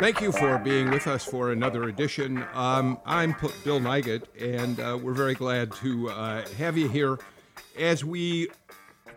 Thank you for being with us for another edition. Um, I'm Bill Nigut, and uh, we're very glad to uh, have you here as we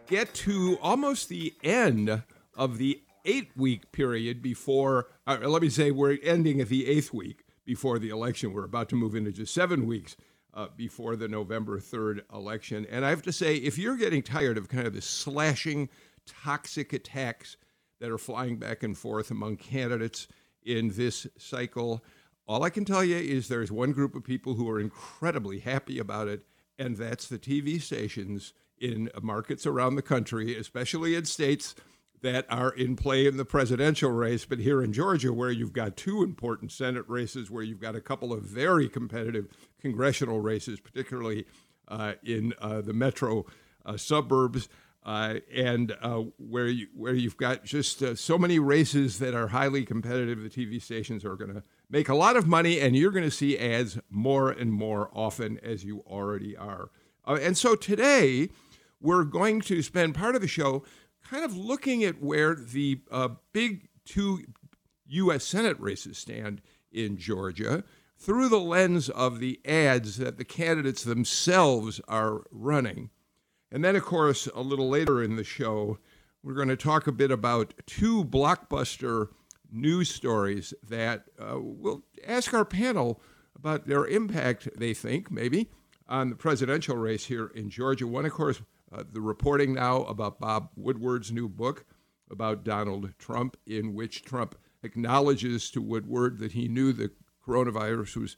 get to almost the end of the eight week period before, uh, let me say, we're ending at the eighth week before the election. We're about to move into just seven weeks. Uh, before the November 3rd election. And I have to say, if you're getting tired of kind of the slashing, toxic attacks that are flying back and forth among candidates, in this cycle. All I can tell you is there's one group of people who are incredibly happy about it, and that's the TV stations in markets around the country, especially in states that are in play in the presidential race. But here in Georgia, where you've got two important Senate races, where you've got a couple of very competitive congressional races, particularly uh, in uh, the metro uh, suburbs, uh, and uh, where you where you've got just uh, so many races that are highly competitive, the TV stations are going to make a lot of money, and you're going to see ads more and more often as you already are. Uh, and so today, we're going to spend part of the show kind of looking at where the uh, big two U.S. Senate races stand in Georgia through the lens of the ads that the candidates themselves are running. And then, of course, a little later in the show, we're going to talk a bit about two blockbuster news stories that uh, we'll ask our panel about their impact, they think, maybe, on the presidential race here in Georgia. One, of course, uh, the reporting now about Bob Woodward's new book about Donald Trump, in which Trump acknowledges to Woodward that he knew the coronavirus was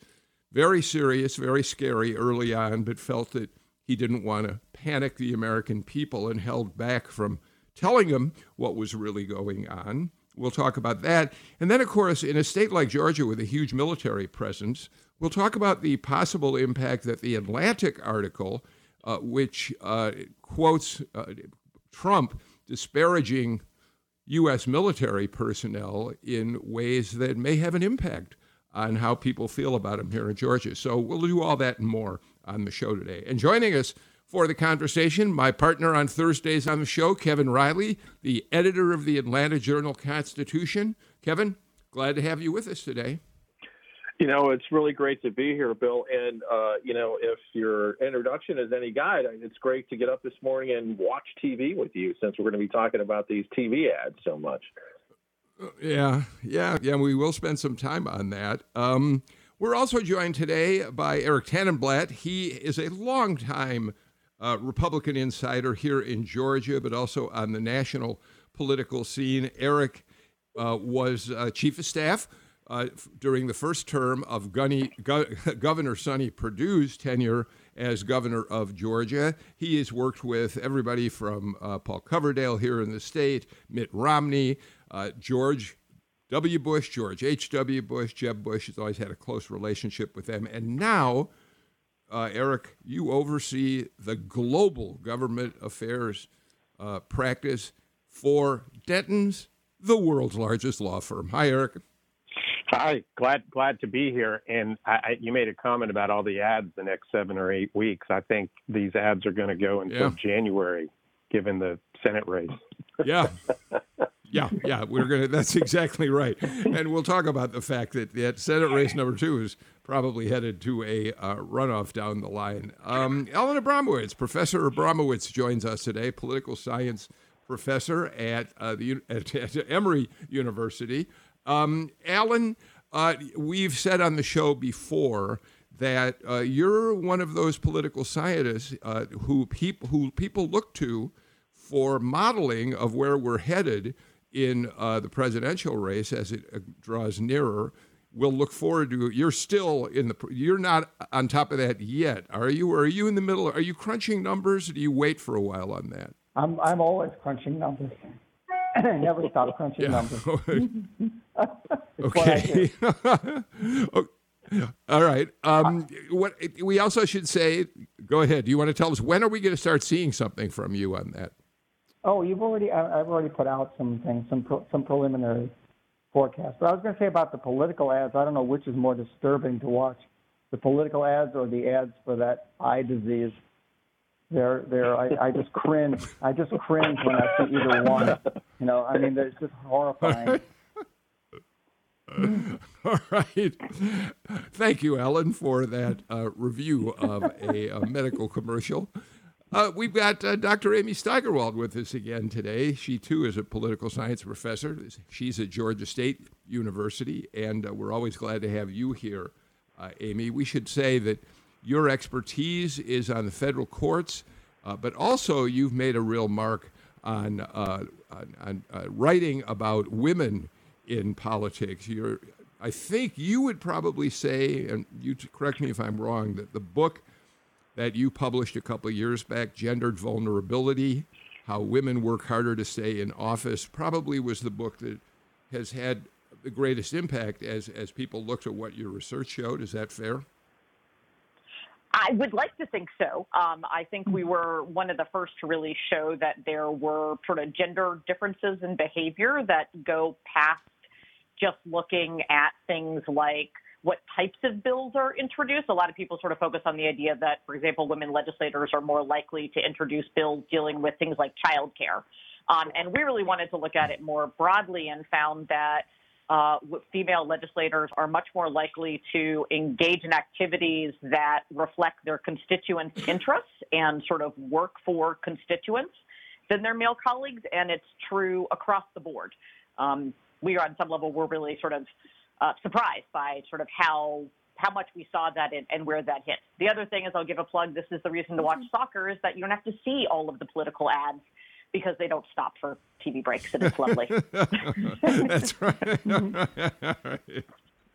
very serious, very scary early on, but felt that he didn't want to panic the American people and held back from telling them what was really going on. We'll talk about that. And then, of course, in a state like Georgia with a huge military presence, we'll talk about the possible impact that the Atlantic article, uh, which uh, quotes uh, Trump disparaging U.S. military personnel in ways that may have an impact on how people feel about him here in Georgia. So we'll do all that and more on the show today. And joining us for the conversation, my partner on Thursdays on the show, Kevin Riley, the editor of the Atlanta Journal Constitution. Kevin, glad to have you with us today. You know, it's really great to be here, Bill. And, uh, you know, if your introduction is any guide, it's great to get up this morning and watch TV with you since we're going to be talking about these TV ads so much. Uh, yeah, yeah, yeah. We will spend some time on that. Um, we're also joined today by Eric Tanenblatt. He is a longtime uh, Republican insider here in Georgia, but also on the national political scene. Eric uh, was uh, chief of staff uh, during the first term of Gunny, Go- Governor Sonny Perdue's tenure as governor of Georgia. He has worked with everybody from uh, Paul Coverdell here in the state, Mitt Romney, uh, George W. Bush, George H.W. Bush, Jeb Bush has always had a close relationship with them. And now, uh, Eric, you oversee the global government affairs uh, practice for Dentons, the world's largest law firm. Hi, Eric. Hi, glad glad to be here. And I, I, you made a comment about all the ads the next seven or eight weeks. I think these ads are going to go until yeah. January, given the Senate race. Yeah. Yeah, yeah, we're gonna. That's exactly right, and we'll talk about the fact that that Senate race number two is probably headed to a uh, runoff down the line. Um, Alan Abramowitz, Professor Abramowitz, joins us today, political science professor at uh, the at, at, Emory University. Um, Alan, uh, we've said on the show before that uh, you're one of those political scientists uh, who people who people look to for modeling of where we're headed in uh, the presidential race as it uh, draws nearer. We'll look forward to. You're still in the. You're not on top of that yet, are you? Or are you in the middle? Are you crunching numbers? Or do you wait for a while on that? I'm I'm always crunching numbers. Never stop crunching numbers. okay. All right. Um, what we also should say. Go ahead. Do you want to tell us when are we going to start seeing something from you on that? Oh, you've already. I've already put out some things, some some preliminary forecasts. But I was going to say about the political ads. I don't know which is more disturbing to watch, the political ads or the ads for that eye disease. They're they're. I, I just cringe. I just cringe when I see either one. You know, I mean, it's just horrifying. All right. Thank you, Ellen, for that uh, review of a, a medical commercial. Uh, we've got uh, Dr. Amy Steigerwalt with us again today. She, too, is a political science professor. She's at Georgia State University, and uh, we're always glad to have you here, uh, Amy. We should say that your expertise is on the federal courts, uh, but also you've made a real mark on, on, on writing about women in politics. You're, I think you would probably say, and you correct me if I'm wrong, that the book that you published a couple years back, Gendered Vulnerability How Women Work Harder to Stay in Office, probably was the book that has had the greatest impact as, as people looked at what your research showed. Is that fair? I would like to think so. Um, I think we were one of the first to really show that there were sort of gender differences in behavior that go past just looking at things like what types of bills are introduced. A lot of people sort of focus on the idea that, for example, women legislators are more likely to introduce bills dealing with things like childcare. Um, and we really wanted to look at it more broadly and found that uh, female legislators are much more likely to engage in activities that reflect their constituents' interests and sort of work for constituents than their male colleagues. And it's true across the board. Um, we are on some level we're really sort of uh, surprised by sort of how how much we saw that in, and where that hit. The other thing is I'll give a plug. This is the reason to watch mm-hmm. soccer is that you don't have to see all of the political ads because they don't stop for TV breaks and it's lovely. That's right.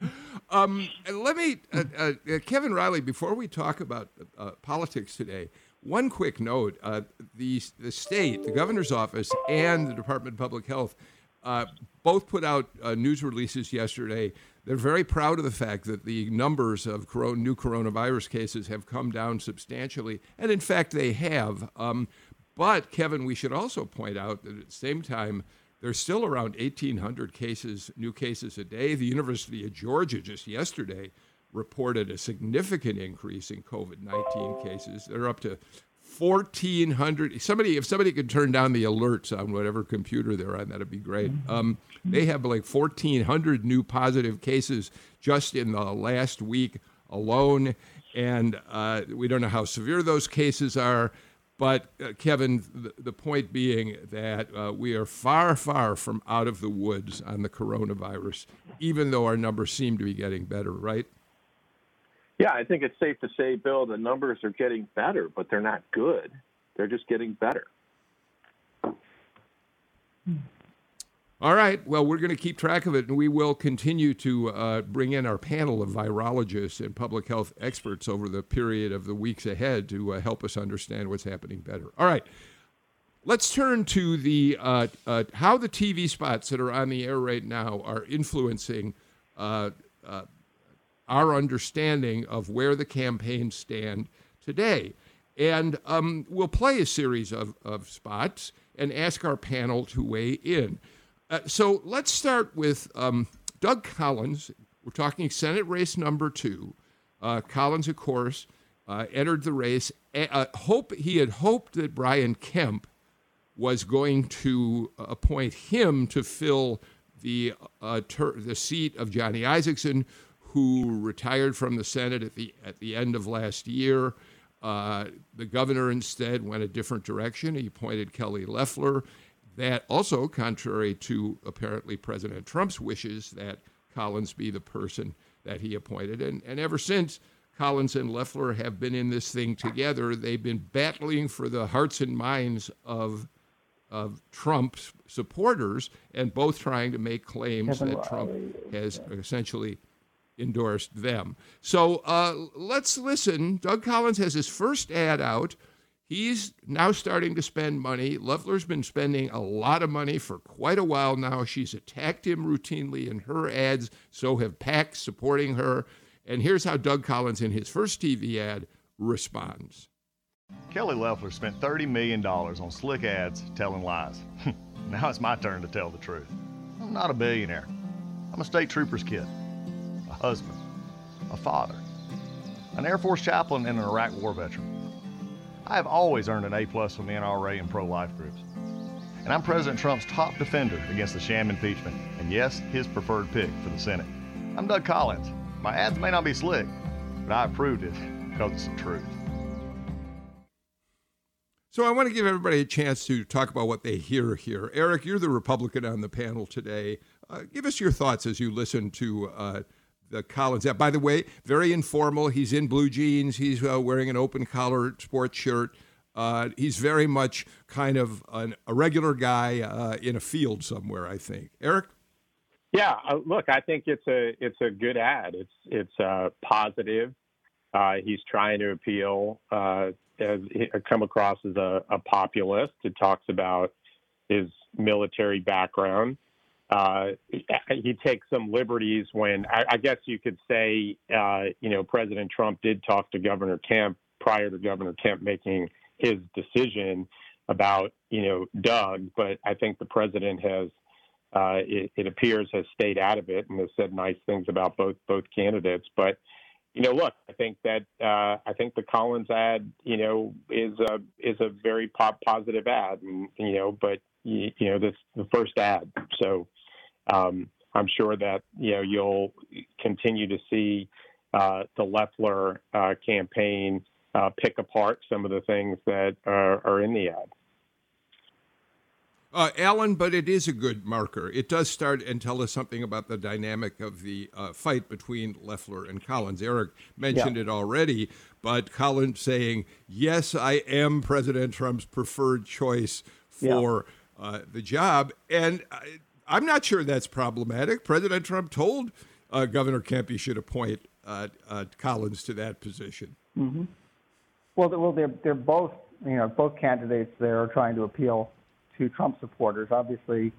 Um, let me, uh, uh, Kevin Riley. Before we talk about uh, politics today, one quick note: uh, the the state, the governor's office, and the Department of Public Health uh, both put out uh, news releases yesterday. They're very proud of the fact that the numbers of corona, new coronavirus cases have come down substantially, and in fact, they have. Um, but, Kevin, we should also point out that at the same time, there's still around 1,800 cases, new cases a day. The University of Georgia just yesterday reported a significant increase in COVID 19 cases. They're up to 1400 somebody if somebody could turn down the alerts on whatever computer they're on that'd be great. Mm-hmm. um, they have like 1400 new positive cases just in the last week alone. And uh, we don't know how severe those cases are but uh, kevin the, the, point being that uh, we are far far from out of the woods on the coronavirus even though our numbers seem to be getting better right yeah, I think it's safe to say, Bill, the numbers are getting better, but they're not good. They're just getting better. All right. Well, we're going to keep track of it, and we will continue to uh, bring in our panel of virologists and public health experts over the period of the weeks ahead to uh, help us understand what's happening better. All right. Let's turn to the uh, uh how the TV spots that are on the air right now are influencing uh, uh, our understanding of where the campaigns stand today. And um, we'll play a series of, of spots and ask our panel to weigh in. Uh, so let's start with um, Doug Collins. We're talking Senate race number two. Uh, Collins, of course, uh, entered the race. Uh, hope he had hoped that Brian Kemp was going to appoint him to fill the uh, ter- the seat of Johnny Isakson, who retired from the Senate at the at the end of last year. Uh, the governor instead went a different direction. He appointed Kelly Loeffler. That also, contrary to apparently President Trump's wishes, that Collins be the person that he appointed. And, and ever since, Collins and Loeffler have been in this thing together. They've been battling for the hearts and minds of of Trump's supporters, and both trying to make claims that Trump has essentially endorsed them. So uh, let's listen. Doug Collins has his first ad out. He's now starting to spend money. Loeffler's been spending a lot of money for quite a while now. She's attacked him routinely in her ads, so have PACs supporting her. And here's how Doug Collins, in his first TV ad, responds. Kelly Loeffler spent $30 million on slick ads telling lies. now it's my turn to tell the truth. I'm not a billionaire. I'm a state trooper's kid, husband, a father, an Air Force chaplain, and an Iraq War veteran. I have always earned an A plus from the NRA and pro life groups. And I'm President Trump's top defender against the sham impeachment, and yes, his preferred pick for the Senate. I'm Doug Collins. My ads may not be slick, but I approved it because it's the truth. So I want to give everybody a chance to talk about what they hear here. Eric, you're the Republican on the panel today. Uh, give us your thoughts as you listen to uh, the Collins. Uh, by the way, very informal. He's in blue jeans. He's uh, wearing an open collar sports shirt. Uh, he's very much kind of an, a regular guy uh, in a field somewhere. I think. Eric. Yeah, look, I think it's a it's a good ad. It's it's positive. he's trying to appeal as come across as a, a populist. It talks about his military background. Uh, he takes some liberties when I, I guess you could say, uh, you know, President Trump did talk to Governor Kemp prior to Governor Kemp making his decision about, you know, Doug. But I think the president has, uh, it, it appears, has stayed out of it and has said nice things about both both candidates. But you know, look, I think that uh, I think the Collins ad, you know, is a is a very pop positive ad, and you know, but you, you know, this the first ad, so um, I'm sure that you know you'll continue to see uh, the Loeffler uh, campaign uh, pick apart some of the things that are, are in the ad. Uh, Alan, but it is a good marker. It does start and tell us something about the dynamic of the uh, fight between Loeffler and Collins. Eric mentioned yeah. it already, but Collins saying, Yes, I am President Trump's preferred choice for yeah. uh, the job. And I, am not sure that's problematic. President Trump told uh, Governor Kemp he should appoint uh, uh, Collins to that position. Mm-hmm. Well, well, they're, they're both, you know, both candidates there are trying to appeal to Trump supporters. Obviously,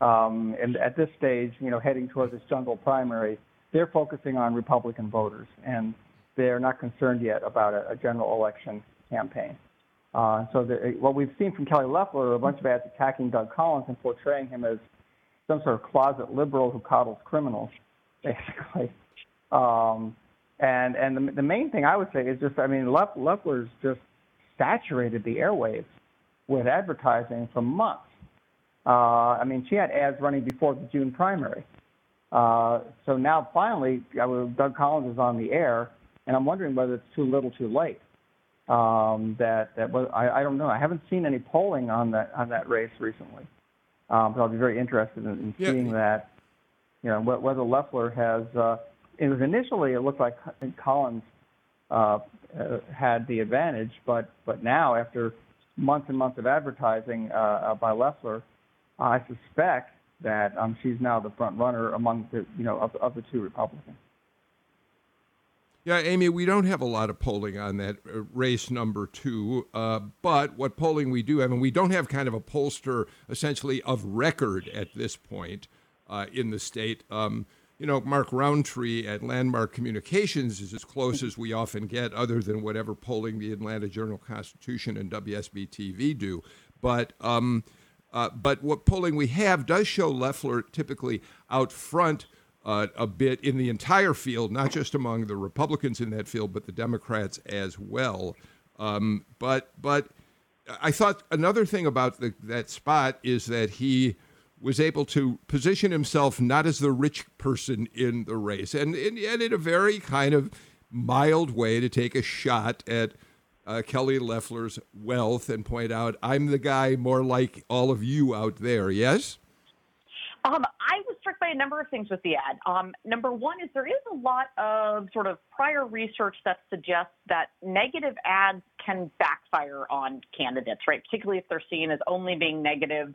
um, and at this stage, you know, heading toward this jungle primary, they're focusing on Republican voters, and they're not concerned yet about a, a general election campaign. Uh, so the, what we've seen from Kelly Loeffler are a bunch of ads attacking Doug Collins and portraying him as some sort of closet liberal who coddles criminals, basically. Um, and and the, the main thing I would say is just, I mean, Loeffler's just saturated the airwaves with advertising for months. Uh, I mean, she had ads running before the June primary. Uh, so now finally, Doug Collins is on the air, and I'm wondering whether it's too little, too late. Um, that that was, I, I don't know. I haven't seen any polling on that on that race recently, um, but I'll be very interested in, in yeah. seeing that. You know, whether Loeffler has. Uh, it was initially it looked like Collins uh, uh, had the advantage, but but now after months and months of advertising uh, uh, by Loeffler, I suspect that um, she's now the front runner among the you know of, of the two Republicans. Yeah, Amy, we don't have a lot of polling on that uh, race number two, uh, but what polling we do have, and we don't have kind of a pollster essentially of record at this point uh, in the state. Um, you know, Mark Rountree at Landmark Communications is as close as we often get, other than whatever polling the Atlanta Journal Constitution and WSB TV do. But um, uh, but what polling we have does show Loeffler typically out front uh, a bit in the entire field, not just among the Republicans in that field, but the Democrats as well. Um, but but I thought another thing about the, that spot is that he was able to position himself not as the rich person in the race, and, and, and in a very kind of mild way to take a shot at uh, Kelly Loeffler's wealth and point out, I'm the guy more like all of you out there. Yes? Um, I was struck by a number of things with the ad. Um, number one is there is a lot of sort of prior research that suggests that negative ads can backfire on candidates, right? Particularly if they're seen as only being negative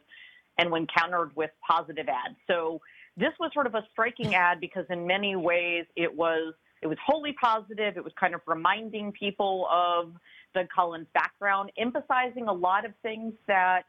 and when countered with positive ads. So this was sort of a striking ad because in many ways it was it was wholly positive. It was kind of reminding people of Doug Collins' background, emphasizing a lot of things that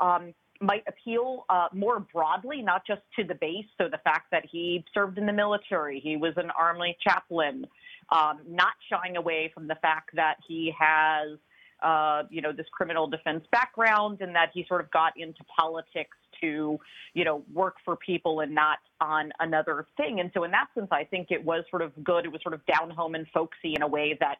um, might appeal uh, more broadly, not just to the base. So the fact that he served in the military, he was an army chaplain, um, not shying away from the fact that he has, uh, you know, this criminal defense background and that he sort of got into politics to, you know, work for people and not on another thing. And so, in that sense, I think it was sort of good. It was sort of down home and folksy in a way that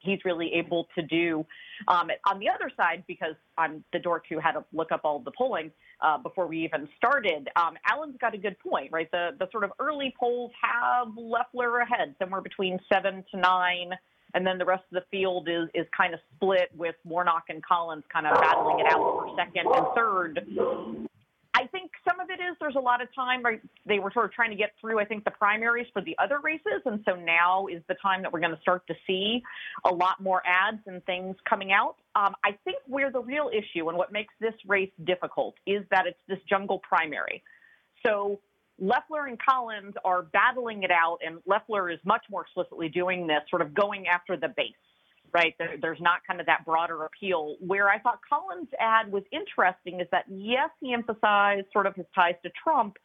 he's really able to do. Um, on the other side, because I'm the dork who had to look up all the polling uh, before we even started, um, Alan's got a good point, right? The the sort of early polls have Loeffler ahead, somewhere between seven to nine. And then the rest of the field is, is kind of split with Warnock and Collins kind of battling it out for second and third. I think some of it is there's a lot of time, right? They were sort of trying to get through, I think, the primaries for the other races. And so now is the time that we're going to start to see a lot more ads and things coming out. Um, I think where the real issue and what makes this race difficult is that it's this jungle primary. So Loeffler and Collins are battling it out, and Loeffler is much more explicitly doing this, sort of going after the base right? There, there's not kind of that broader appeal. Where I thought Collins' ad was interesting is that, yes, he emphasized sort of his ties to Trump,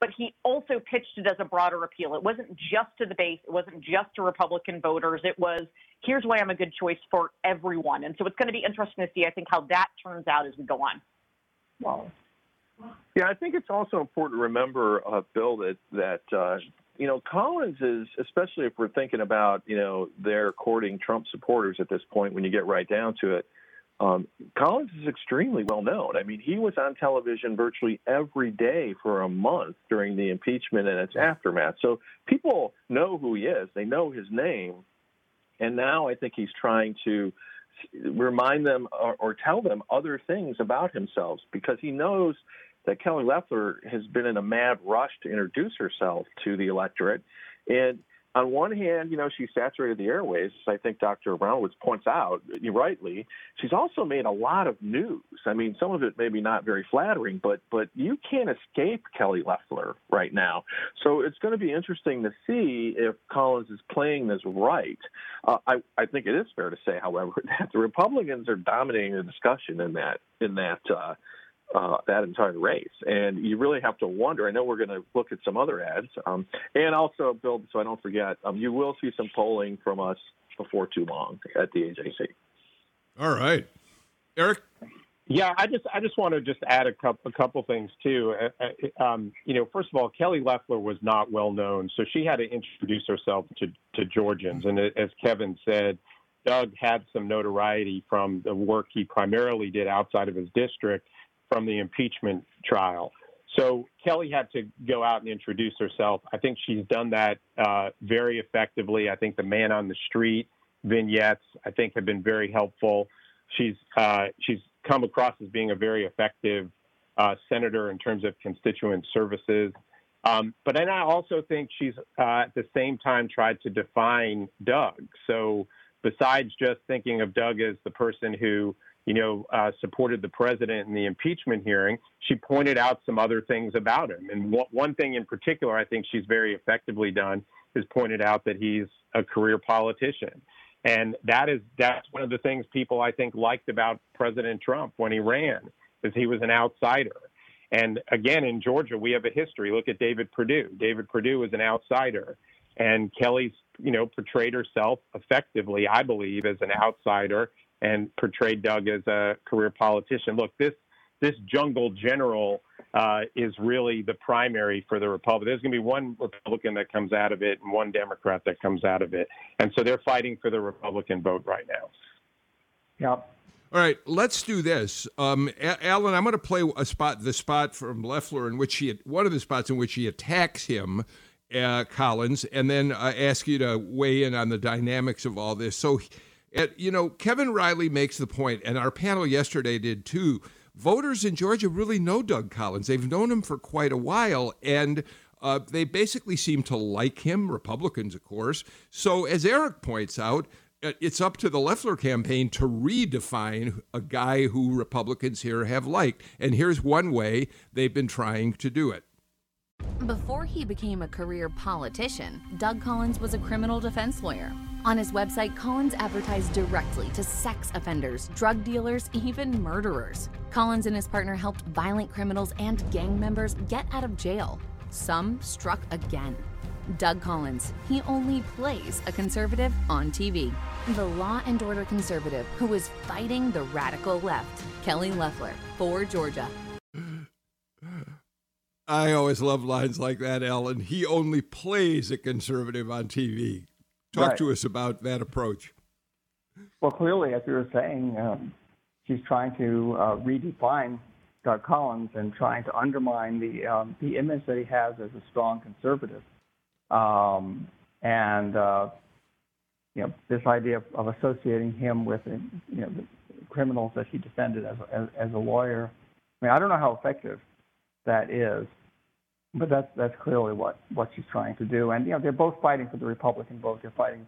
but he also pitched it as a broader appeal. It wasn't just to the base, it wasn't just to Republican voters. It was, here's why I'm a good choice for everyone. And so it's going to be interesting to see, I think, how that turns out as we go on. Wow. Yeah, I think it's also important to remember, uh, Bill, that that uh, you know, Collins is, especially if we're thinking about, you know, they're courting Trump supporters at this point, when you get right down to it, um, Collins is extremely well known. I mean, he was on television virtually every day for a month during the impeachment and its aftermath. So people know who he is, they know his name. And now I think he's trying to remind them or, or tell them other things about himself because he knows that Kelly Loeffler has been in a mad rush to introduce herself to the electorate. And on one hand, you know, she saturated the airways, as I think Dr. Abramowitz points out rightly. She's also made a lot of news. I mean, some of it maybe not very flattering, but but you can't escape Kelly Loeffler right now. So it's going to be interesting to see if Collins is playing this right. Uh, I I think it is fair to say, however, that the Republicans are dominating the discussion in that in that. Uh, uh, that entire race. And you really have to wonder. I know we're going to look at some other ads. Um, and also, Bill, so I don't forget, um, you will see some polling from us before too long at the AJC. All right. Eric? Yeah, I just I just want to just add a couple a couple things too. Uh, uh, um, you know, first of all, Kelly Loeffler was not well known, so she had to introduce herself to to Georgians. And as Kevin said, Doug had some notoriety from the work he primarily did outside of his district from the impeachment trial. So Kelly had to go out and introduce herself. I think she's done that uh, very effectively. I think the man on the street vignettes, I think, have been very helpful. She's uh, she's come across as being a very effective uh, senator in terms of constituent services. Um, but then I also think she's uh, at the same time tried to define Doug. So besides just thinking of Doug as the person who you know, uh, supported the president in the impeachment hearing, she pointed out some other things about him. And one thing in particular, I think she's very effectively done is pointed out that he's a career politician. And that is that's one of the things people I think liked about President Trump when he ran, is he was an outsider. And again, in Georgia, we have a history. Look at David Perdue. David Perdue was an outsider, and Kelly's, you know, portrayed herself effectively, I believe, as an outsider and portrayed Doug as a career politician. Look, this this jungle general uh, is really the primary for the Republican. There's going to be one Republican that comes out of it and one Democrat that comes out of it, and so they're fighting for the Republican vote right now. Yep. All right, let's do this. Um, Alan, I'm going to play a spot, the spot from Loeffler, in which he, one of the spots in which he attacks him, uh, Collins, and then uh, ask you to weigh in on the dynamics of all this. So you know, Kevin Riley makes the point, and our panel yesterday did too. Voters in Georgia really know Doug Collins. They've known him for quite a while, and uh, they basically seem to like him, Republicans, of course. So, as Eric points out, uh, it's up to the Loeffler campaign to redefine a guy who Republicans here have liked. And here's one way they've been trying to do it. Before he became a career politician, Doug Collins was a criminal defense lawyer. On his website, Collins advertised directly to sex offenders, drug dealers, even murderers. Collins and his partner helped violent criminals and gang members get out of jail. Some struck again. Doug Collins. He only plays a conservative on TV. The law and order conservative who is fighting the radical left. Kelly Loeffler for Georgia. I always love lines like that, Ellen. He only plays a conservative on TV. Talk Right. to us about that approach. Well, clearly, as we were saying, um, she's trying to uh, redefine Doug Collins and trying to undermine the um, the image that he has as a strong conservative. Um, and uh, you know, this idea of, of associating him with uh, you know the criminals that he defended as a, as, as a lawyer. I mean, I don't know how effective that is, but that's that's clearly what what she's trying to do. And you know, they're both fighting for the Republican vote. They're fighting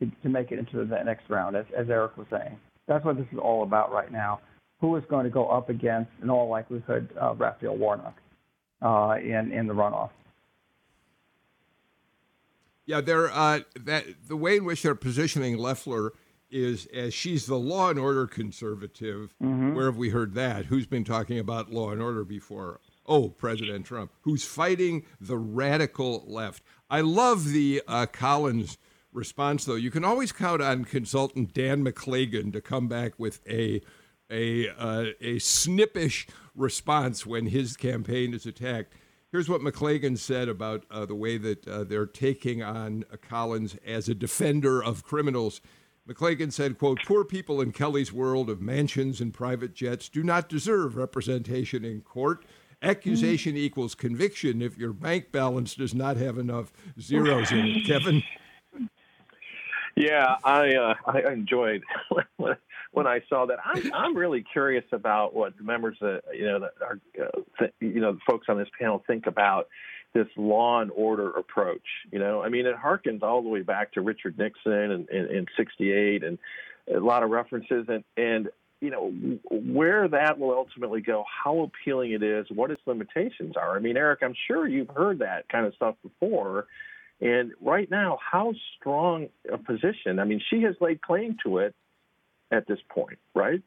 to, to make it into the next round, as, as Eric was saying. That's what this is all about right now. Who is going to go up against, in all likelihood, uh, Raphael Warnock uh, in in the runoff? Yeah, they're uh, that the way in which they're positioning Loeffler is as she's the law and order conservative. Where have we heard that? Who's been talking about law and order before? Oh, President Trump, who's fighting the radical left. I love the uh, Collins response, though. You can always count on consultant Dan McLagan to come back with a a uh, a snippish response when his campaign is attacked. Here's what McLagan said about uh, the way that uh, they're taking on Collins as a defender of criminals. McLagan said, quote, poor people in Kelly's world of mansions and private jets do not deserve representation in court. Accusation equals conviction if your bank balance does not have enough zeros in it. Kevin? Yeah, I uh, I enjoyed when, I saw that. I'm I'm really curious about what the members that you know that are uh, th- you know the folks on this panel think about this law and order approach. You know, I mean, it harkens all the way back to Richard Nixon and in, in, in '68, and a lot of references, and and you know where that will ultimately go, how appealing it is, what its limitations are. I mean, Eric, I'm sure you've heard that kind of stuff before. And right now, how strong a position? I mean, she has laid claim to it at this point, right?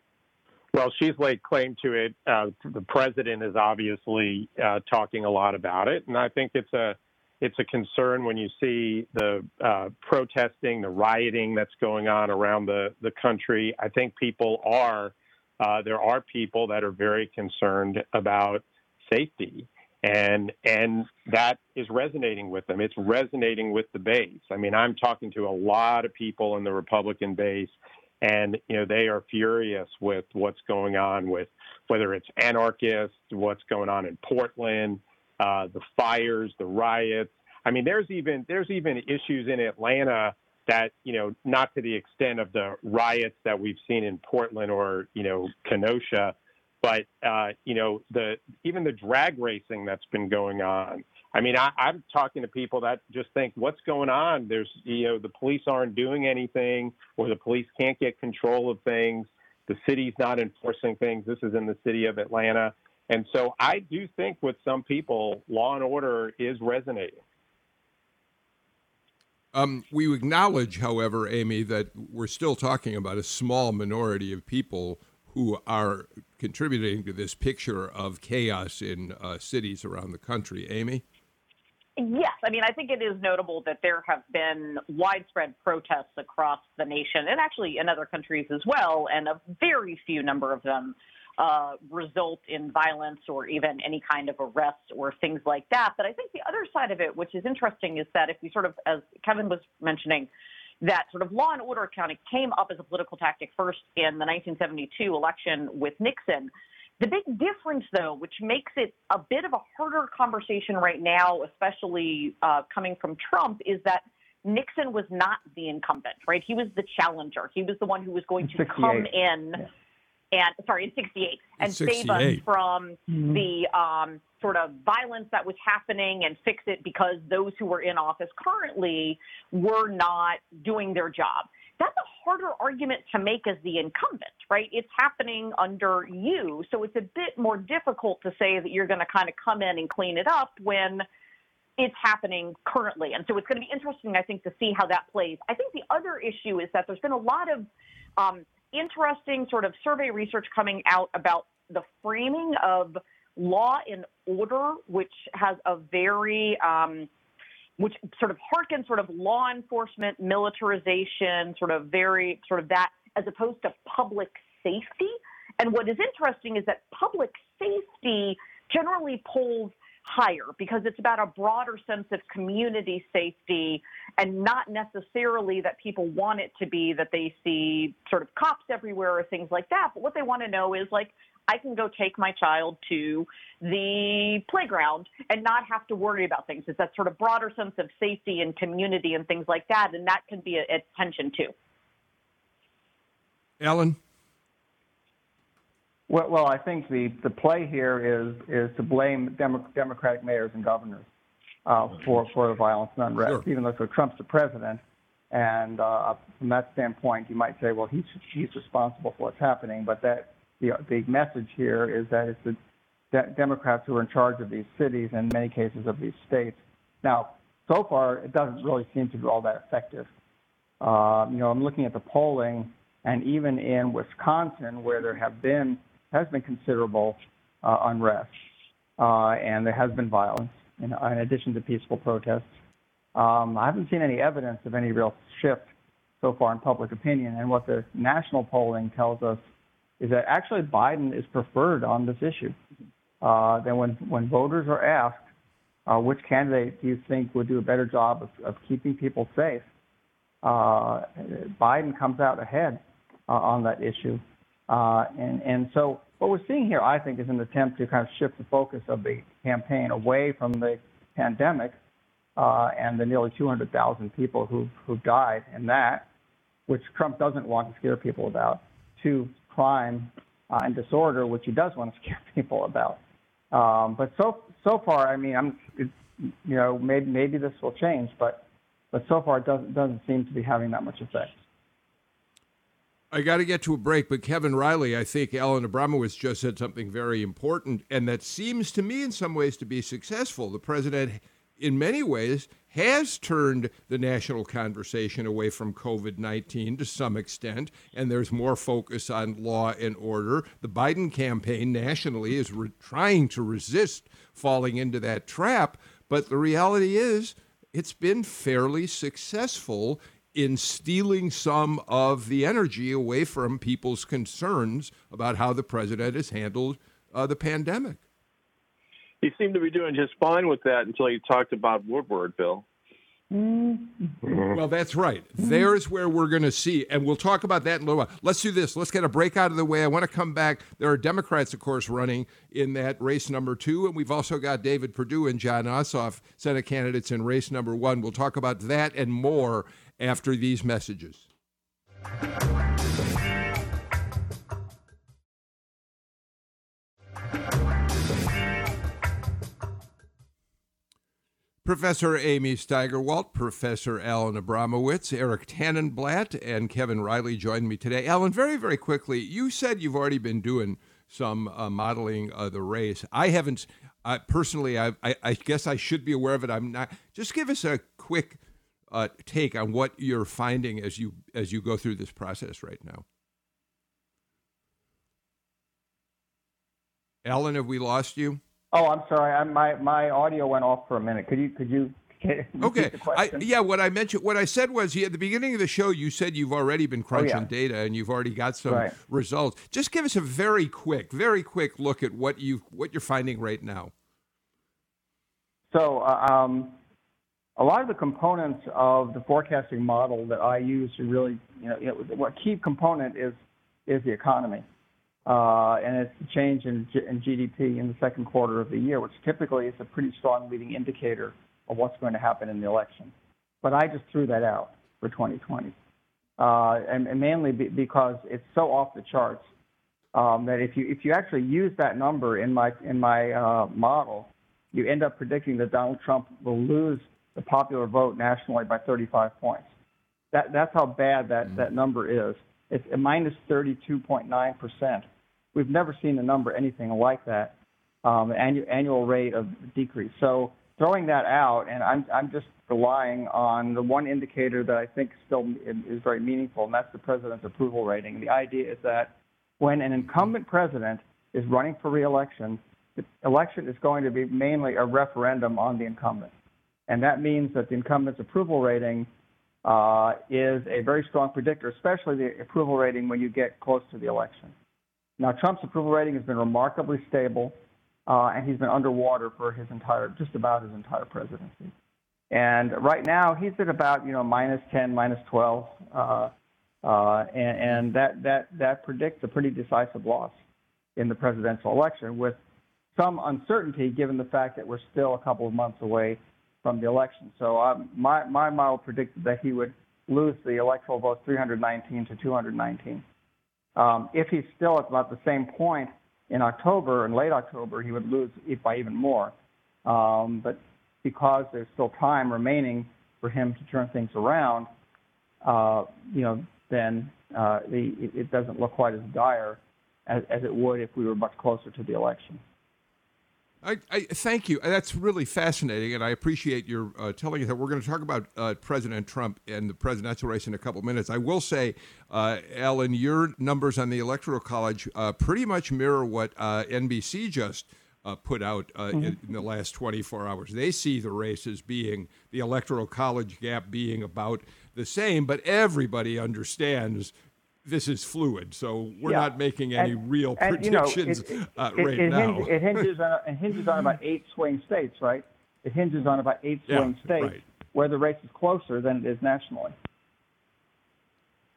Well, she's laid claim to it. Uh, the president is obviously uh, talking a lot about it, and I think it's a it's a concern when you see the uh, protesting, the rioting that's going on around the the country. I think people are uh, there are people that are very concerned about safety, and and that is resonating with them. It's resonating with the base. I mean, I'm talking to a lot of people in the Republican base and you know they are furious with what's going on with whether it's anarchists, what's going on in Portland, uh, the fires, the riots. I mean, there's even there's even issues in Atlanta that you know not to the extent of the riots that we've seen in Portland or you know Kenosha, but uh, you know the even the drag racing that's been going on. I mean, I, I'm talking to people that just think, what's going on? There's, you know, the police aren't doing anything, or the police can't get control of things. The city's not enforcing things. This is in the city of Atlanta. And so I do think with some people, law and order is resonating. Um, we acknowledge, however, Amy, that we're still talking about a small minority of people who are contributing to this picture of chaos in uh, cities around the country. Amy? Yes, I mean, I think it is notable that there have been widespread protests across the nation and actually in other countries as well, and a very few number of them uh, result in violence or even any kind of arrest or things like that. But I think the other side of it, which is interesting, is that if we sort of, as Kevin was mentioning, that sort of law and order accounting came up as a political tactic first in the 1972 election with Nixon. The big difference, though, which makes it a bit of a harder conversation right now, especially uh, coming from Trump, is that Nixon was not the incumbent, right? He was the challenger. He was the one who was going to come in and, sorry, in 68, and save us 68. from the um, sort of violence that was happening and fix it because those who were in office currently were not doing their job that's a harder argument to make as the incumbent, right? It's happening under you. So it's a bit more difficult to say that you're going to kind of come in and clean it up when it's happening currently. And so it's going to be interesting, I think, to see how that plays. I think the other issue is that there's been a lot of um, interesting sort of survey research coming out about the framing of law and order, which has a very um, which sort of harkens sort of law enforcement, militarization, sort of very sort of that, as opposed to public safety. And what is interesting is that public safety generally polls higher because it's about a broader sense of community safety and not necessarily that people want it to be that they see sort of cops everywhere or things like that. But what they want to know is like, I can go take my child to the playground and not have to worry about things. It's that sort of broader sense of safety and community and things like that. And that can be a, a tension too. Alan? Well, well, I think the, the play here is is to blame Demo- Democratic mayors and governors uh, for for the violence and unrest, Sure. even though so Trump's the president. And uh, from that standpoint, you might say, well, he's he's responsible for what's happening. But that the the message here is that it's the de- Democrats who are in charge of these cities and in many cases of these states. Now, so far, it doesn't really seem to be all that effective. Um, you know, I'm looking at the polling, and even in Wisconsin, where there have been has been considerable uh, unrest, uh, and there has been violence in, in addition to peaceful protests. Um, I haven't seen any evidence of any real shift so far in public opinion. And what the national polling tells us is that actually Biden is preferred on this issue. Uh, then when when voters are asked uh, which candidate do you think would do a better job of, of keeping people safe, uh, Biden comes out ahead uh, on that issue. Uh, and, and so what we're seeing here, I think, is an attempt to kind of shift the focus of the campaign away from the pandemic uh, and the nearly 200,000 people who've, who've died in that, which Trump doesn't want to scare people about, to crime uh, and disorder, which he does want to scare people about. Um, but so so far, I mean, I'm, it, you know, maybe maybe this will change, but but so far it doesn't doesn't seem to be having that much effect. I got to get to a break, but Kevin Riley, I think Alan Abramowitz just said something very important, and that seems to me in some ways to be successful. The president, in many ways, has turned the national conversation away from COVID 19 to some extent, and there's more focus on law and order. The Biden campaign nationally is re- trying to resist falling into that trap, but the reality is it's been fairly successful in stealing some of the energy away from people's concerns about how the president has handled uh, the pandemic. He seemed to be doing just fine with that until he talked about Woodward, Bill. Mm-hmm. Mm-hmm. Well, that's right. There's where we're going to see, and we'll talk about that in a little while. Let's do this. Let's get a break out of the way. I want to come back. There are Democrats, of course, running in that race number two, and we've also got David Perdue and Jon Ossoff, Senate candidates in race number one. We'll talk about that and more after these messages. Professor Amy Steigerwalt, Professor Alan Abramowitz, Eric Tanenblatt, and Kevin Riley joined me today. Alan, very, very quickly, you said you've already been doing some uh, modeling of the race. I haven't, uh, personally, I, I, I guess I should be aware of it. I'm not. Just give us a quick uh, take on what you're finding as you as you go through this process right now. Alan, have we lost you? Oh, I'm sorry. I, my my audio went off for a minute. Could you could you Okay. I, yeah, what I mentioned, what I said was, yeah, at the beginning of the show, you said you've already been crunching Oh, yeah. data and you've already got some Right. results. Just give us a very quick, very quick look at what you what you're finding right now. So, uh, um, a lot of the components of the forecasting model that I use to really, you know, you know what key component is is the economy, and it's the change in, G- in GDP in the second quarter of the year, which typically is a pretty strong leading indicator of what's going to happen in the election. But I just threw that out for 2020, uh, and, and mainly be, because it's so off the charts um, that if you if you actually use that number in my in my uh, model, you end up predicting that Donald Trump will lose the popular vote nationally by 35 points. That, that's how bad that, that number is. It's a minus 32.9 percent. We've never seen a number anything like that, um, annual, annual rate of decrease. So throwing that out, and I'm, I'm just relying on the one indicator that I think still is very meaningful, and that's the president's approval rating. The idea is that when an incumbent president is running for reelection, the election is going to be mainly a referendum on the incumbent. and that means that the incumbent's approval rating uh, is a very strong predictor, especially the approval rating when you get close to the election. Now, Trump's approval rating has been remarkably stable, uh, and he's been underwater for his entire, just about his entire presidency. And right now, he's at about you know minus 10, minus 12, uh, uh, and, and that that that predicts a pretty decisive loss in the presidential election, with some uncertainty given the fact that we're still a couple of months away from the election. So um, my my model predicted that he would lose the electoral vote 319 to 219. Um, if he's still at about the same point in October and late October, he would lose by even more. Um, but because there's still time remaining for him to turn things around, uh, you know, then uh, the, it doesn't look quite as dire as, as it would if we were much closer to the election. I, I, thank you. That's really fascinating, and I appreciate your uh, telling us that. We're going to talk about uh, President Trump and the presidential race in a couple minutes. I will say, uh, Alan, your numbers on the Electoral College uh, pretty much mirror what uh, NBC just uh, put out mm-hmm. in, in, the last 24 hours. They see the race as being the Electoral College gap being about the same, but everybody understands this is fluid, so we're yeah. not making any and, real and, predictions you know, it, uh, it, right it, now. Hinges, it hinges on it hinges on about eight swing states, right? It hinges on about eight swing yeah, states right. where the race is closer than it is nationally.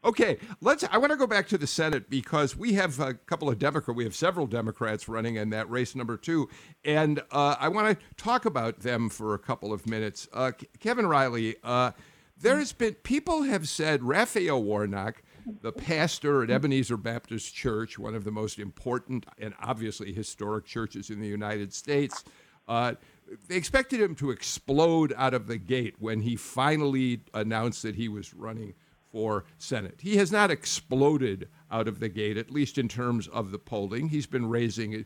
Okay, let's. I want to go back to the Senate because we have a couple of Democrats. We have several Democrats running in that race number two, and uh, I want to talk about them for a couple of minutes. Uh, Kevin Riley, uh, there has been people have said Raphael Warnock the pastor at Ebenezer Baptist Church, one of the most important and obviously historic churches in the United States, uh, they expected him to explode out of the gate when he finally announced that he was running for Senate. He has not exploded out of the gate, at least in terms of the polling. He's been raising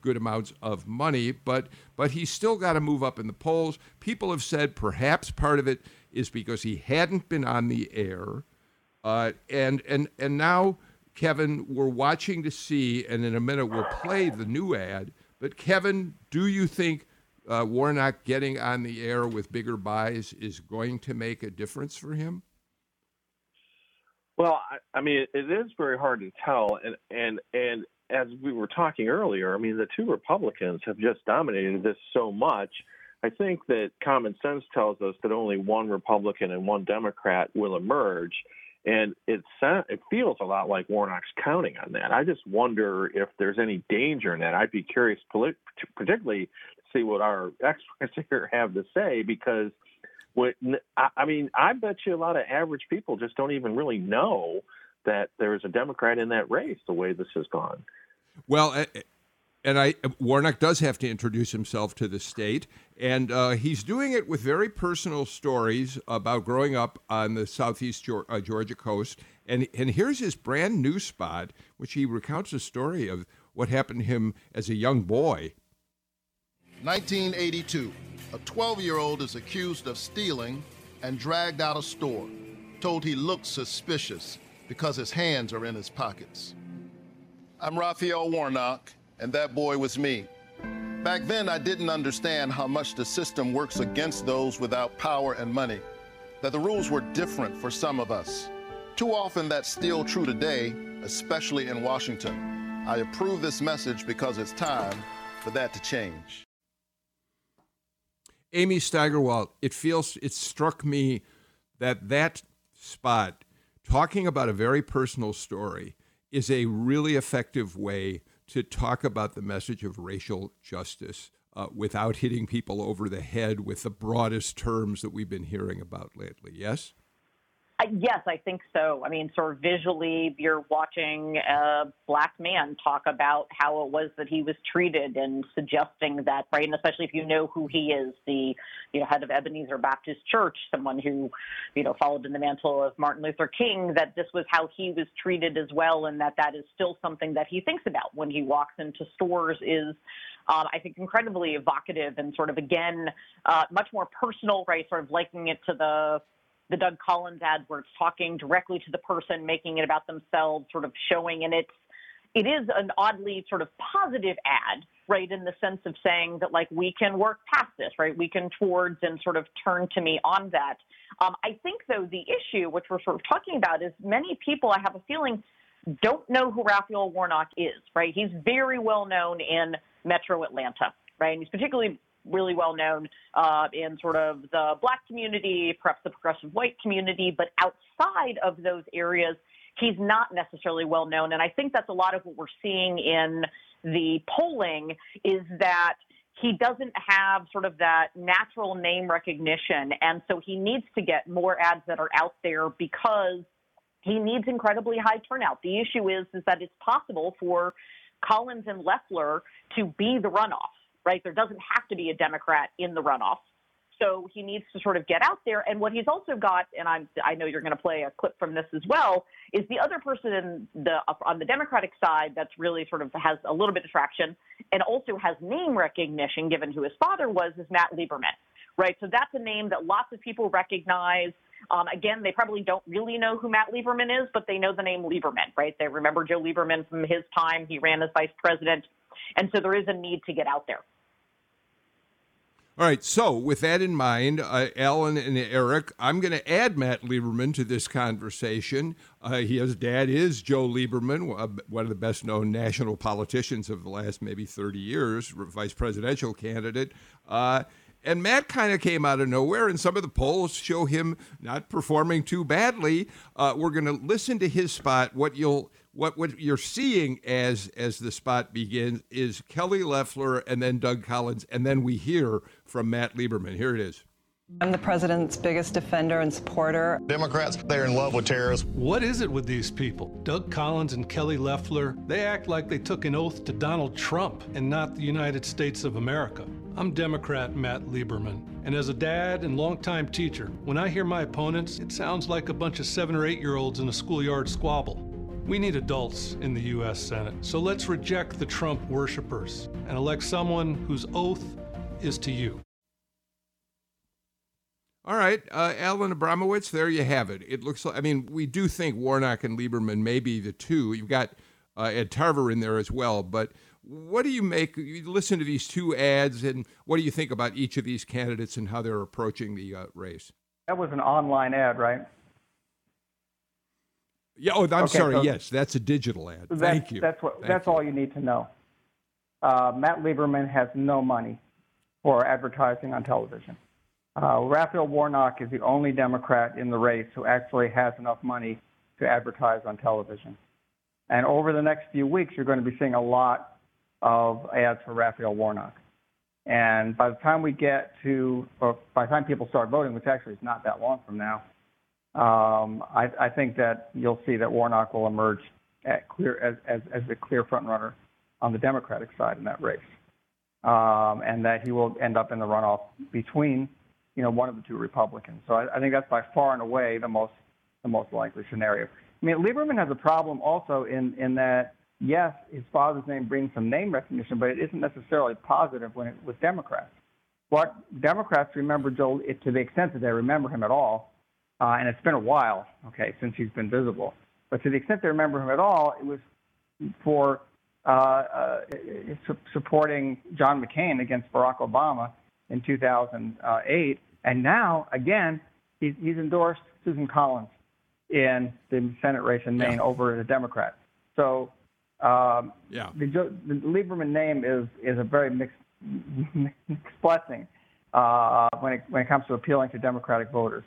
good amounts of money, but but he's still got to move up in the polls. People have said perhaps part of it is because he hadn't been on the air uh, and and and now, Kevin, we're watching to see, and in a minute we'll play the new ad. But Kevin, do you think uh, Warnock getting on the air with bigger buys is going to make a difference for him? Well, I, I mean, it, it is very hard to tell, and and and as we were talking earlier, I mean, the two Republicans have just dominated this so much. I think that common sense tells us that only one Republican and one Democrat will emerge. And it it feels a lot like Warnock's counting on that. I just wonder if there's any danger in that. I'd be curious, particularly, to see what our experts here have to say, because I mean, I bet you a lot of average people just don't even really know that there is a Democrat in that race. The way this has gone. Well, and I Warnock does have to introduce himself to the state, and uh, he's doing it with very personal stories about growing up on the southeast uh, Georgia coast. And and here's his brand new spot, which he recounts a story of what happened to him as a young boy. 1982, a 12-year-old is accused of stealing and dragged out of store, told he looks suspicious because his hands are in his pockets. I'm Raphael Warnock and that boy was me. Back then, I didn't understand how much the system works against those without power and money, that the rules were different for some of us. Too often, that's still true today, especially in Washington. I approve this message because it's time for that to change. Amy Steigerwalt, it feels it struck me that that spot talking about a very personal story is a really effective way to talk about the message of racial justice uh, without hitting people over the head with the broadest terms that we've been hearing about lately. Yes? Yes, I think so. I mean, sort of visually, you're watching a black man talk about how it was that he was treated and suggesting that, right? And especially if you know who he is, the you know head of Ebenezer Baptist Church, someone who you know followed in the mantle of Martin Luther King, that this was how he was treated as well, and that that is still something that he thinks about when he walks into stores. Is um, I think incredibly evocative and sort of again uh, much more personal, right? Sort of likening it to the the Doug Collins ads where it's talking directly to the person, making it about themselves, sort of showing, and it's it is an oddly sort of positive ad, right, in the sense of saying that, like, we can work past this, right? We can towards and sort of turn to me on that. Um, I think, though, the issue, which we're sort of talking about, is many people, I have a feeling, don't know who Raphael Warnock is, right? He's very well known in metro Atlanta, right? And he's particularly really well known uh, in sort of the black community, perhaps the progressive white community, but outside of those areas, he's not necessarily well known. And I think that's a lot of what we're seeing in the polling is that he doesn't have sort of that natural name recognition. And so he needs to get more ads that are out there because he needs incredibly high turnout. The issue is, is that it's possible for Collins and Loeffler to be the runoff, right? There doesn't have to be a Democrat in the runoff. So he needs to sort of get out there. And what he's also got, and I'm, I know you're going to play a clip from this as well, is the other person in the on the Democratic side that's really sort of has a little bit of traction and also has name recognition, given who his father was, is Matt Lieberman, right? So that's a name that lots of people recognize. Um, again, they probably don't really know who Matt Lieberman is, but they know the name Lieberman, right? They remember Joe Lieberman from his time. He ran as vice president. And so there is a need to get out there. All right, so with that in mind, uh, Alan and Eric, I'm going to add Matt Lieberman to this conversation. Uh, his dad is Joe Lieberman, one of the best known national politicians of the last maybe 30 years, vice presidential candidate. Uh, and Matt kind of came out of nowhere, and some of the polls show him not performing too badly. Uh, we're going to listen to his spot. What you'll what what you're seeing as as the spot begins is Kelly Loeffler and then Doug Collins, and then we hear from Matt Lieberman. Here it is. I'm the president's biggest defender and supporter. Democrats, they're in love with terrorists. What is it with these people? Doug Collins and Kelly Loeffler, they act like they took an oath to Donald Trump and not the United States of America. I'm Democrat Matt Lieberman, and as a dad and longtime teacher, when I hear my opponents, it sounds like a bunch of seven or eight year olds in a schoolyard squabble. We need adults in the U.S. Senate, so let's reject the Trump worshippers and elect someone whose oath is to you. All right, uh, Alan Abramowitz, there you have it. It looks like, I mean, we do think Warnock and Lieberman may be the two. You've got uh, Ed Tarver in there as well, but what do you make? You listen to these two ads, and what do you think about each of these candidates and how they're approaching the uh, race? That was an online ad, right? Yeah. Oh, I'm Okay, sorry. so- yes, that's a digital ad. That's, Thank you. That's what. Thank that's you. all you need to know. Uh, Matt Lieberman has no money for advertising on television. Uh, Raphael Warnock is the only Democrat in the race who actually has enough money to advertise on television. And over the next few weeks, you're going to be seeing a lot of ads for Raphael Warnock. And by the time we get to, or by the time people start voting, which actually is not that long from now, um, I, I think that you'll see that Warnock will emerge clear as, as, as the clear front runner on the Democratic side in that race, um, and that he will end up in the runoff between, you know, one of the two Republicans. So I, I think that's by far and away the most the most likely scenario. I mean, Lieberman has a problem also in in that yes, his father's name brings some name recognition, but it isn't necessarily positive when it, was Democrats. What Democrats remember Joe to the extent that they remember him at all, uh, and it's been a while, okay, since he's been visible. But to the extent they remember him at all, it was for uh, uh, su- supporting John McCain against Barack Obama in 2008, and now again he's, he's endorsed Susan Collins in the Senate race in Maine over the Democrat. So um, Yeah. the, the Lieberman name is is a very mixed, mixed blessing uh, when it when it comes to appealing to Democratic voters.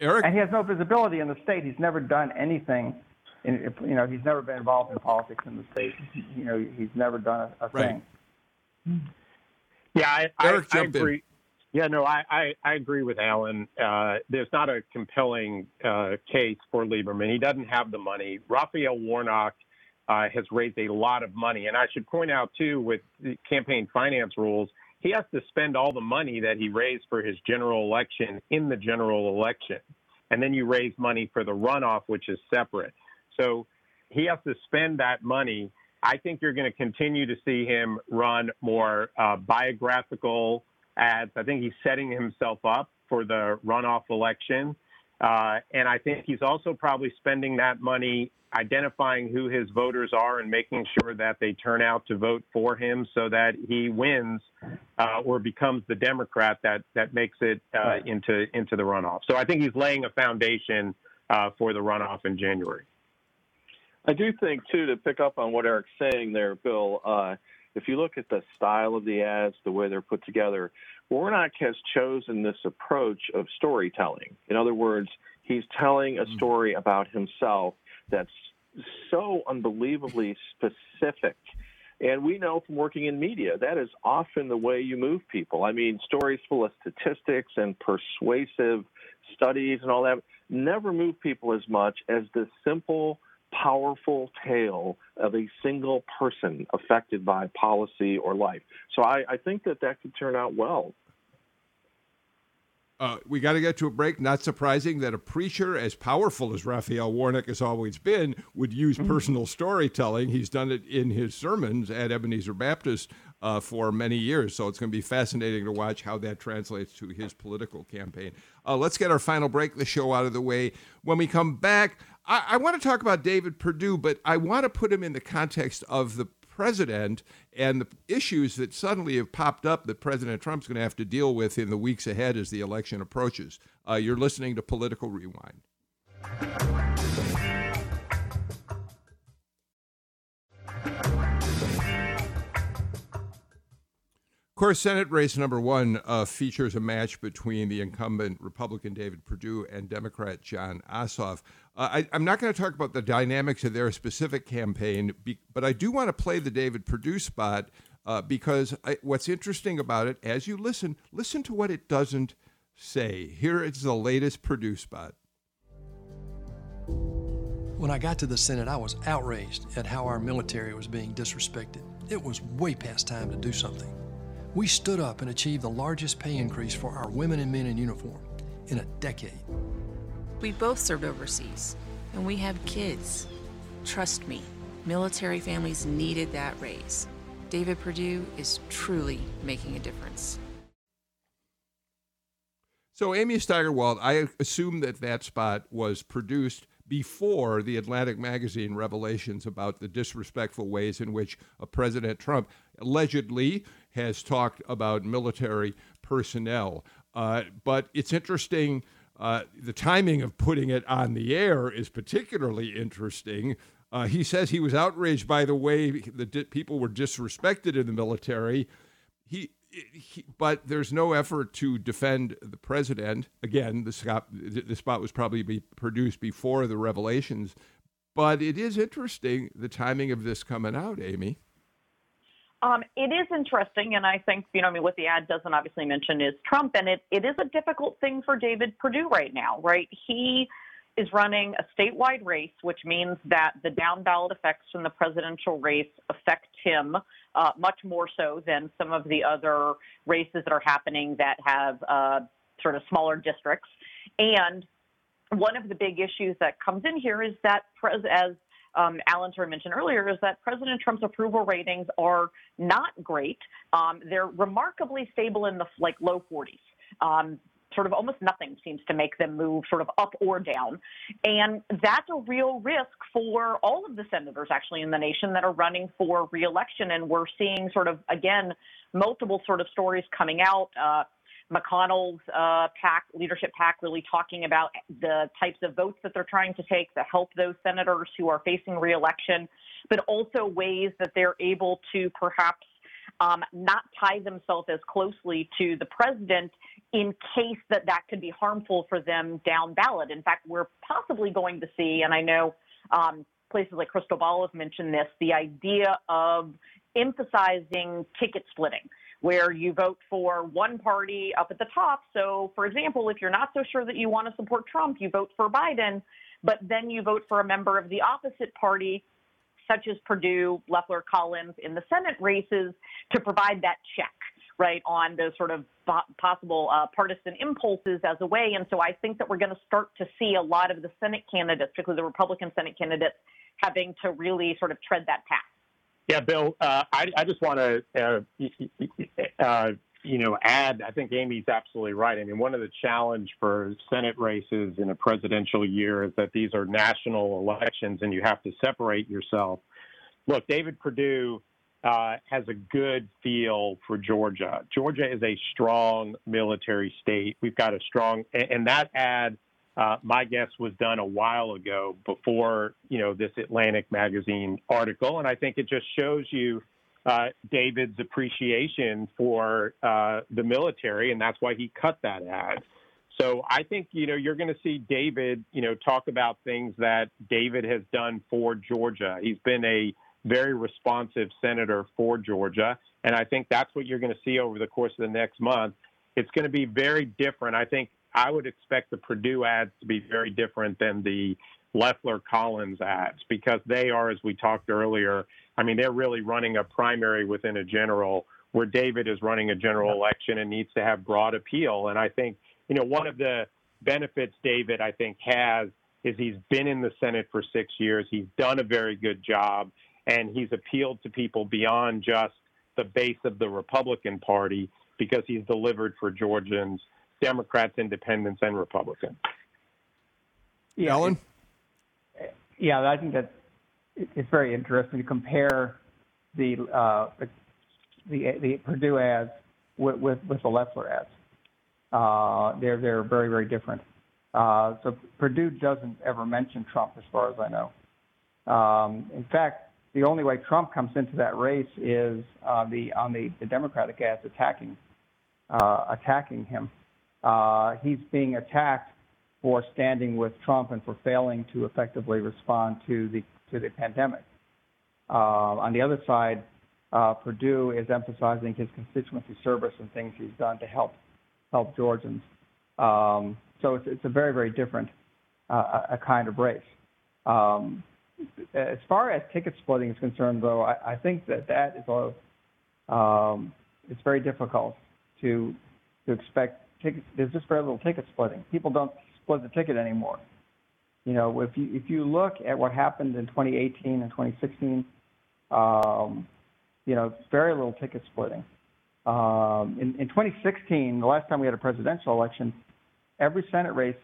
Eric? And he has no visibility in the state. He's never done anything. In, you know, he's never been involved in politics in the state. You know, he's never done a, a Right. thing. Yeah, I, I, Eric, I jump in. agree. Yeah, no, I, I, I agree with Alan. Uh, there's not a compelling uh, case for Lieberman. He doesn't have the money. Raphael Warnock uh, has raised a lot of money. And I should point out, too, with the campaign finance rules, he has to spend all the money that he raised for his general election in the general election. And then you raise money for the runoff, which is separate. So he has to spend that money. I think you're going to continue to see him run more uh, biographical ads. I think he's setting himself up for the runoff election. Uh, and I think he's also probably spending that money identifying who his voters are and making sure that they turn out to vote for him so that he wins uh, or becomes the Democrat that that makes it uh, into into the runoff. So I think he's laying a foundation uh, for the runoff in January. I do think too to pick up on what Eric's saying there, Bill. If you look at the style of the ads, the way they're put together, Warnock has chosen this approach of storytelling. In other words, he's telling a mm. story about himself that's so unbelievably specific. And we know from working in media that is often the way you move people. I mean, stories full of statistics and persuasive studies and all that never move people as much as the simple, powerful tale of a single person affected by policy or life. So I, I think that that could turn out well. Uh, we got to get to a break. Not surprising that a preacher as powerful as Raphael Warnock has always been would use mm-hmm. personal storytelling. He's done it in his sermons at Ebenezer Baptist uh, for many years. So it's going to be fascinating to watch how that translates to his political campaign. Uh, let's get our final break, the show out of the way. When we come back, I, I want to talk about David Perdue, but I want to put him in the context of the president and the issues that suddenly have popped up that President Trump's going to have to deal with in the weeks ahead as the election approaches. Uh, you're listening to Political Rewind. Of course, Senate race number one uh, features a match between the incumbent Republican David Perdue and Democrat Jon Ossoff. Uh, I, am not going to talk about the dynamics of their specific campaign, be, but I do want to play the David Perdue spot uh, because I, what's interesting about it, as you listen, listen to what it doesn't say. Here is the latest Perdue spot. When I got to the Senate, I was outraged at how our military was being disrespected. It was way past time to do something. We stood up and achieved the largest pay increase for our women and men in uniform in a decade. We both served overseas, and we have kids. Trust me, military families needed that raise. David Perdue is truly making a difference. So, Amy Steigerwalt, I assume that that spot was produced before the Atlantic magazine revelations about the disrespectful ways in which President Trump allegedly has talked about military personnel. Uh, but it's interesting uh, the timing of putting it on the air is particularly interesting. Uh, he says he was outraged by the way the people were disrespected in the military. He, he, but there's no effort to defend the president. Again, the spot, the spot was probably be produced before the revelations. But it is interesting the timing of this coming out, Amy. Um, it is interesting, and I think you know, I mean, what the ad doesn't obviously mention is Trump, and it it is a difficult thing for David Perdue right now, right? He is running a statewide race, which means that the down ballot effects from the presidential race affect him uh, much more so than some of the other races that are happening that have uh, sort of smaller districts. And one of the big issues that comes in here is that, as um, Alan of mentioned earlier, is that President Trump's approval ratings are not great. Um, they're remarkably stable in the like low 40s. Um, sort of almost nothing seems to make them move sort of up or down. And that's a real risk for all of the senators actually in the nation that are running for reelection. And we're seeing sort of, again, multiple sort of stories coming out. Uh, McConnell's uh, PAC, leadership PAC really talking about the types of votes that they're trying to take to help those senators who are facing reelection, but also ways that they're able to perhaps um, not tie themselves as closely to the president in case that that could be harmful for them down ballot. In fact, we're possibly going to see, and I know um, places like Crystal Ball have mentioned this, the idea of emphasizing ticket splitting where you vote for one party up at the top. So, for example, if you're not so sure that you want to support Trump, you vote for Biden, but then you vote for a member of the opposite party, such as Perdue, Loeffler, Collins in the Senate races, to provide that check, right, on those sort of possible uh, partisan impulses as a way. And so I think that we're going to start to see a lot of the Senate candidates, particularly the Republican Senate candidates, having to really sort of tread that path. Yeah, Bill, uh, I, I, just want to uh, uh, you know, add, I think Amy's absolutely right. I mean, one of the challenge for Senate races in a presidential year is that these are national elections and you have to separate yourself. Look, David Perdue uh, has a good feel for Georgia. Georgia is a strong military state. We've got a strong, and that ad, uh, my guess was done a while ago before you know this Atlantic magazine article, and I think it just shows you uh, David's appreciation for uh, the military, and that's why he cut that ad. So I think you know you're going to see David, you know, talk about things that David has done for Georgia. He's been a very responsive senator for Georgia, and I think that's what you're going to see over the course of the next month. It's going to be very different. I think I would expect the Perdue ads to be very different than the Loeffler Collins ads because they are, as we talked earlier, I mean, they're really running a primary within a general where David is running a general election and needs to have broad appeal. And I think, you know, one of the benefits David, I think, has is he's been in the Senate for six years. He's done a very good job, and he's appealed to people beyond just the base of the Republican Party because he's delivered for Georgians, Democrats, Independents, and Republicans. Yeah, Ellen? Yeah, I think that it's very interesting to compare the uh, the, the Perdue ads with, with, with the Loeffler ads. Uh, they're they're very very different. Uh, so Perdue doesn't ever mention Trump, as far as I know. Um, in fact, the only way Trump comes into that race is uh, the on the, the Democratic ads attacking uh, attacking him. Uh, he's being attacked for standing with Trump and for failing to effectively respond to the to the pandemic. Uh, on the other side, uh, Perdue is emphasizing his constituency service and things he's done to help help Georgians. Um, so it's, it's a very very different uh, a kind of race. Um, as far as ticket splitting is concerned, though, I, I think that that is a um, it's very difficult to to expect tickets. There's just very little ticket splitting. People don't split the ticket anymore. You know, if you if you look at what happened in 2018 and 2016, um, you know, very little ticket splitting. Um, in, in 2016, the last time we had a presidential election, every Senate race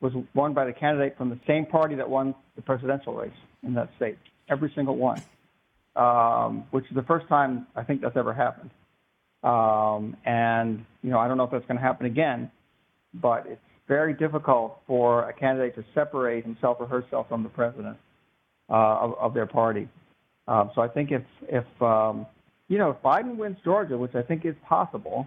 was won by the candidate from the same party that won the presidential race in that state. Every single one, um, which is the first time I think that's ever happened. Um, and you know, I don't know if that's going to happen again, but it's very difficult for a candidate to separate himself or herself from the president uh, of, of, their party. Um, so I think if if um, you know if Biden wins Georgia, which I think is possible,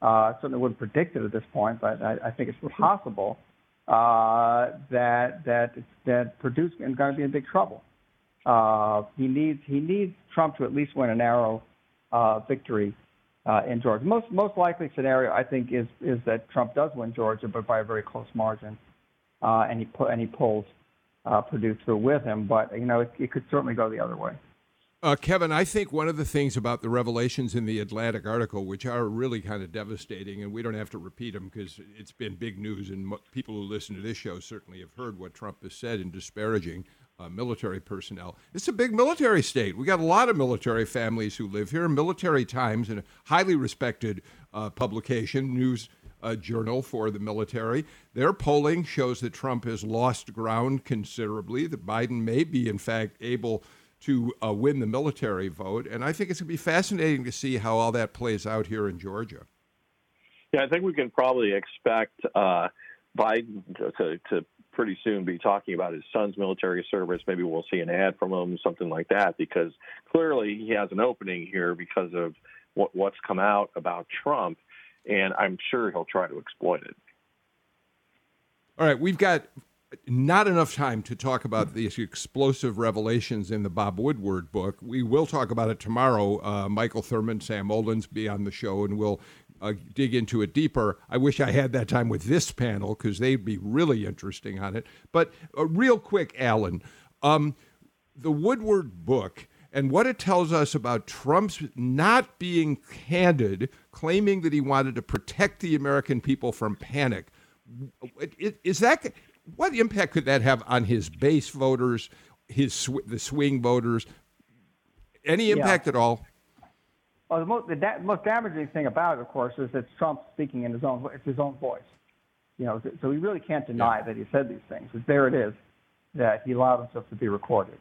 uh, I certainly wouldn't predict it at this point, but I, I think it's possible uh, that that that Perdue's going to be in big trouble. Uh, he needs he needs Trump to at least win a narrow uh, victory uh, in Georgia. Most most likely scenario, I think, is is that Trump does win Georgia, but by a very close margin, uh, and he pu- and he pulls uh, Perdue through with him. But you know, it, it could certainly go the other way. Uh, Kevin, I think one of the things about the revelations in the Atlantic article, which are really kind of devastating, and we don't have to repeat them because it's been big news, and mo- people who listen to this show certainly have heard what Trump has said in disparaging uh, military personnel. It's a big military state. We got a lot of military families who live here. Military Times, a highly respected uh, publication, news uh, journal for the military. Their polling shows that Trump has lost ground considerably. That Biden may be, in fact, able to uh, win the military vote. And I think it's going to be fascinating to see how all that plays out here in Georgia. Yeah, I think we can probably expect uh, Biden to, to pretty soon be talking about his son's military service. Maybe we'll see an ad from him, something like that, because clearly he has an opening here because of what, what's come out about Trump, and I'm sure he'll try to exploit it. All right, we've got not enough time to talk about these explosive revelations in the Bob Woodward book. We will talk about it tomorrow. Uh, Michael Thurmond, Sam Olens be on the show, and we'll uh, dig into it deeper. I wish I had that time with this panel because they'd be really interesting on it. But uh, real quick, Alan, um, the Woodward book and what it tells us about Trump's not being candid, claiming that he wanted to protect the American people from panic. Is that what impact could that have on his base voters, his the swing voters? Any impact yeah. at all? Well, the most, the da- most damaging thing about it, of course, is that Trump's speaking in his own it's his own voice. You know, so we really can't deny yeah. that he said these things. But there it is, that he allowed himself to be recorded.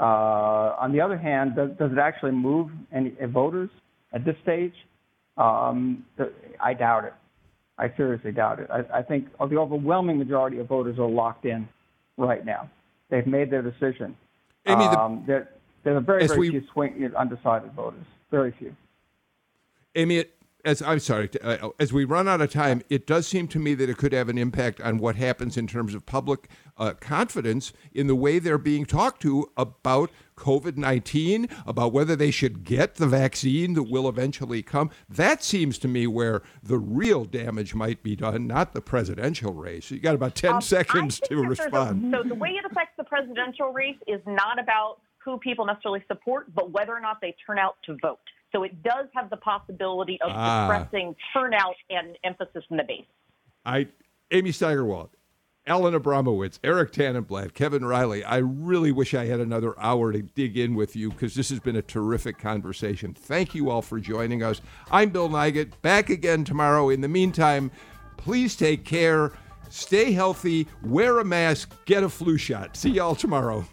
Uh, on the other hand, does, does it actually move any voters at this stage? Um, I doubt it. I seriously doubt it. I, I think the overwhelming majority of voters are locked in right now. They've made their decision. Amy, the, um, there, are a very, very we, few swing, undecided voters. Very few. Amy, as I'm sorry, uh, as we run out of time, it does seem to me that it could have an impact on what happens in terms of public uh, confidence in the way they're being talked to about COVID 19, about whether they should get the vaccine that will eventually come. That seems to me where the real damage might be done, not the presidential race. You got about 10 um, seconds to respond. A, so the way it affects the presidential race is not about who people necessarily support, but whether or not they turn out to vote. So it does have the possibility of ah. suppressing turnout and emphasis in the base. I, Amy Steigerwalt, Alan Abramowitz, Eric Tanenblatt, Kevin Riley. I really wish I had another hour to dig in with you because this has been a terrific conversation. Thank you all for joining us. I'm Bill Nigut, back again tomorrow. In the meantime, please take care, stay healthy, wear a mask, get a flu shot. See y'all tomorrow.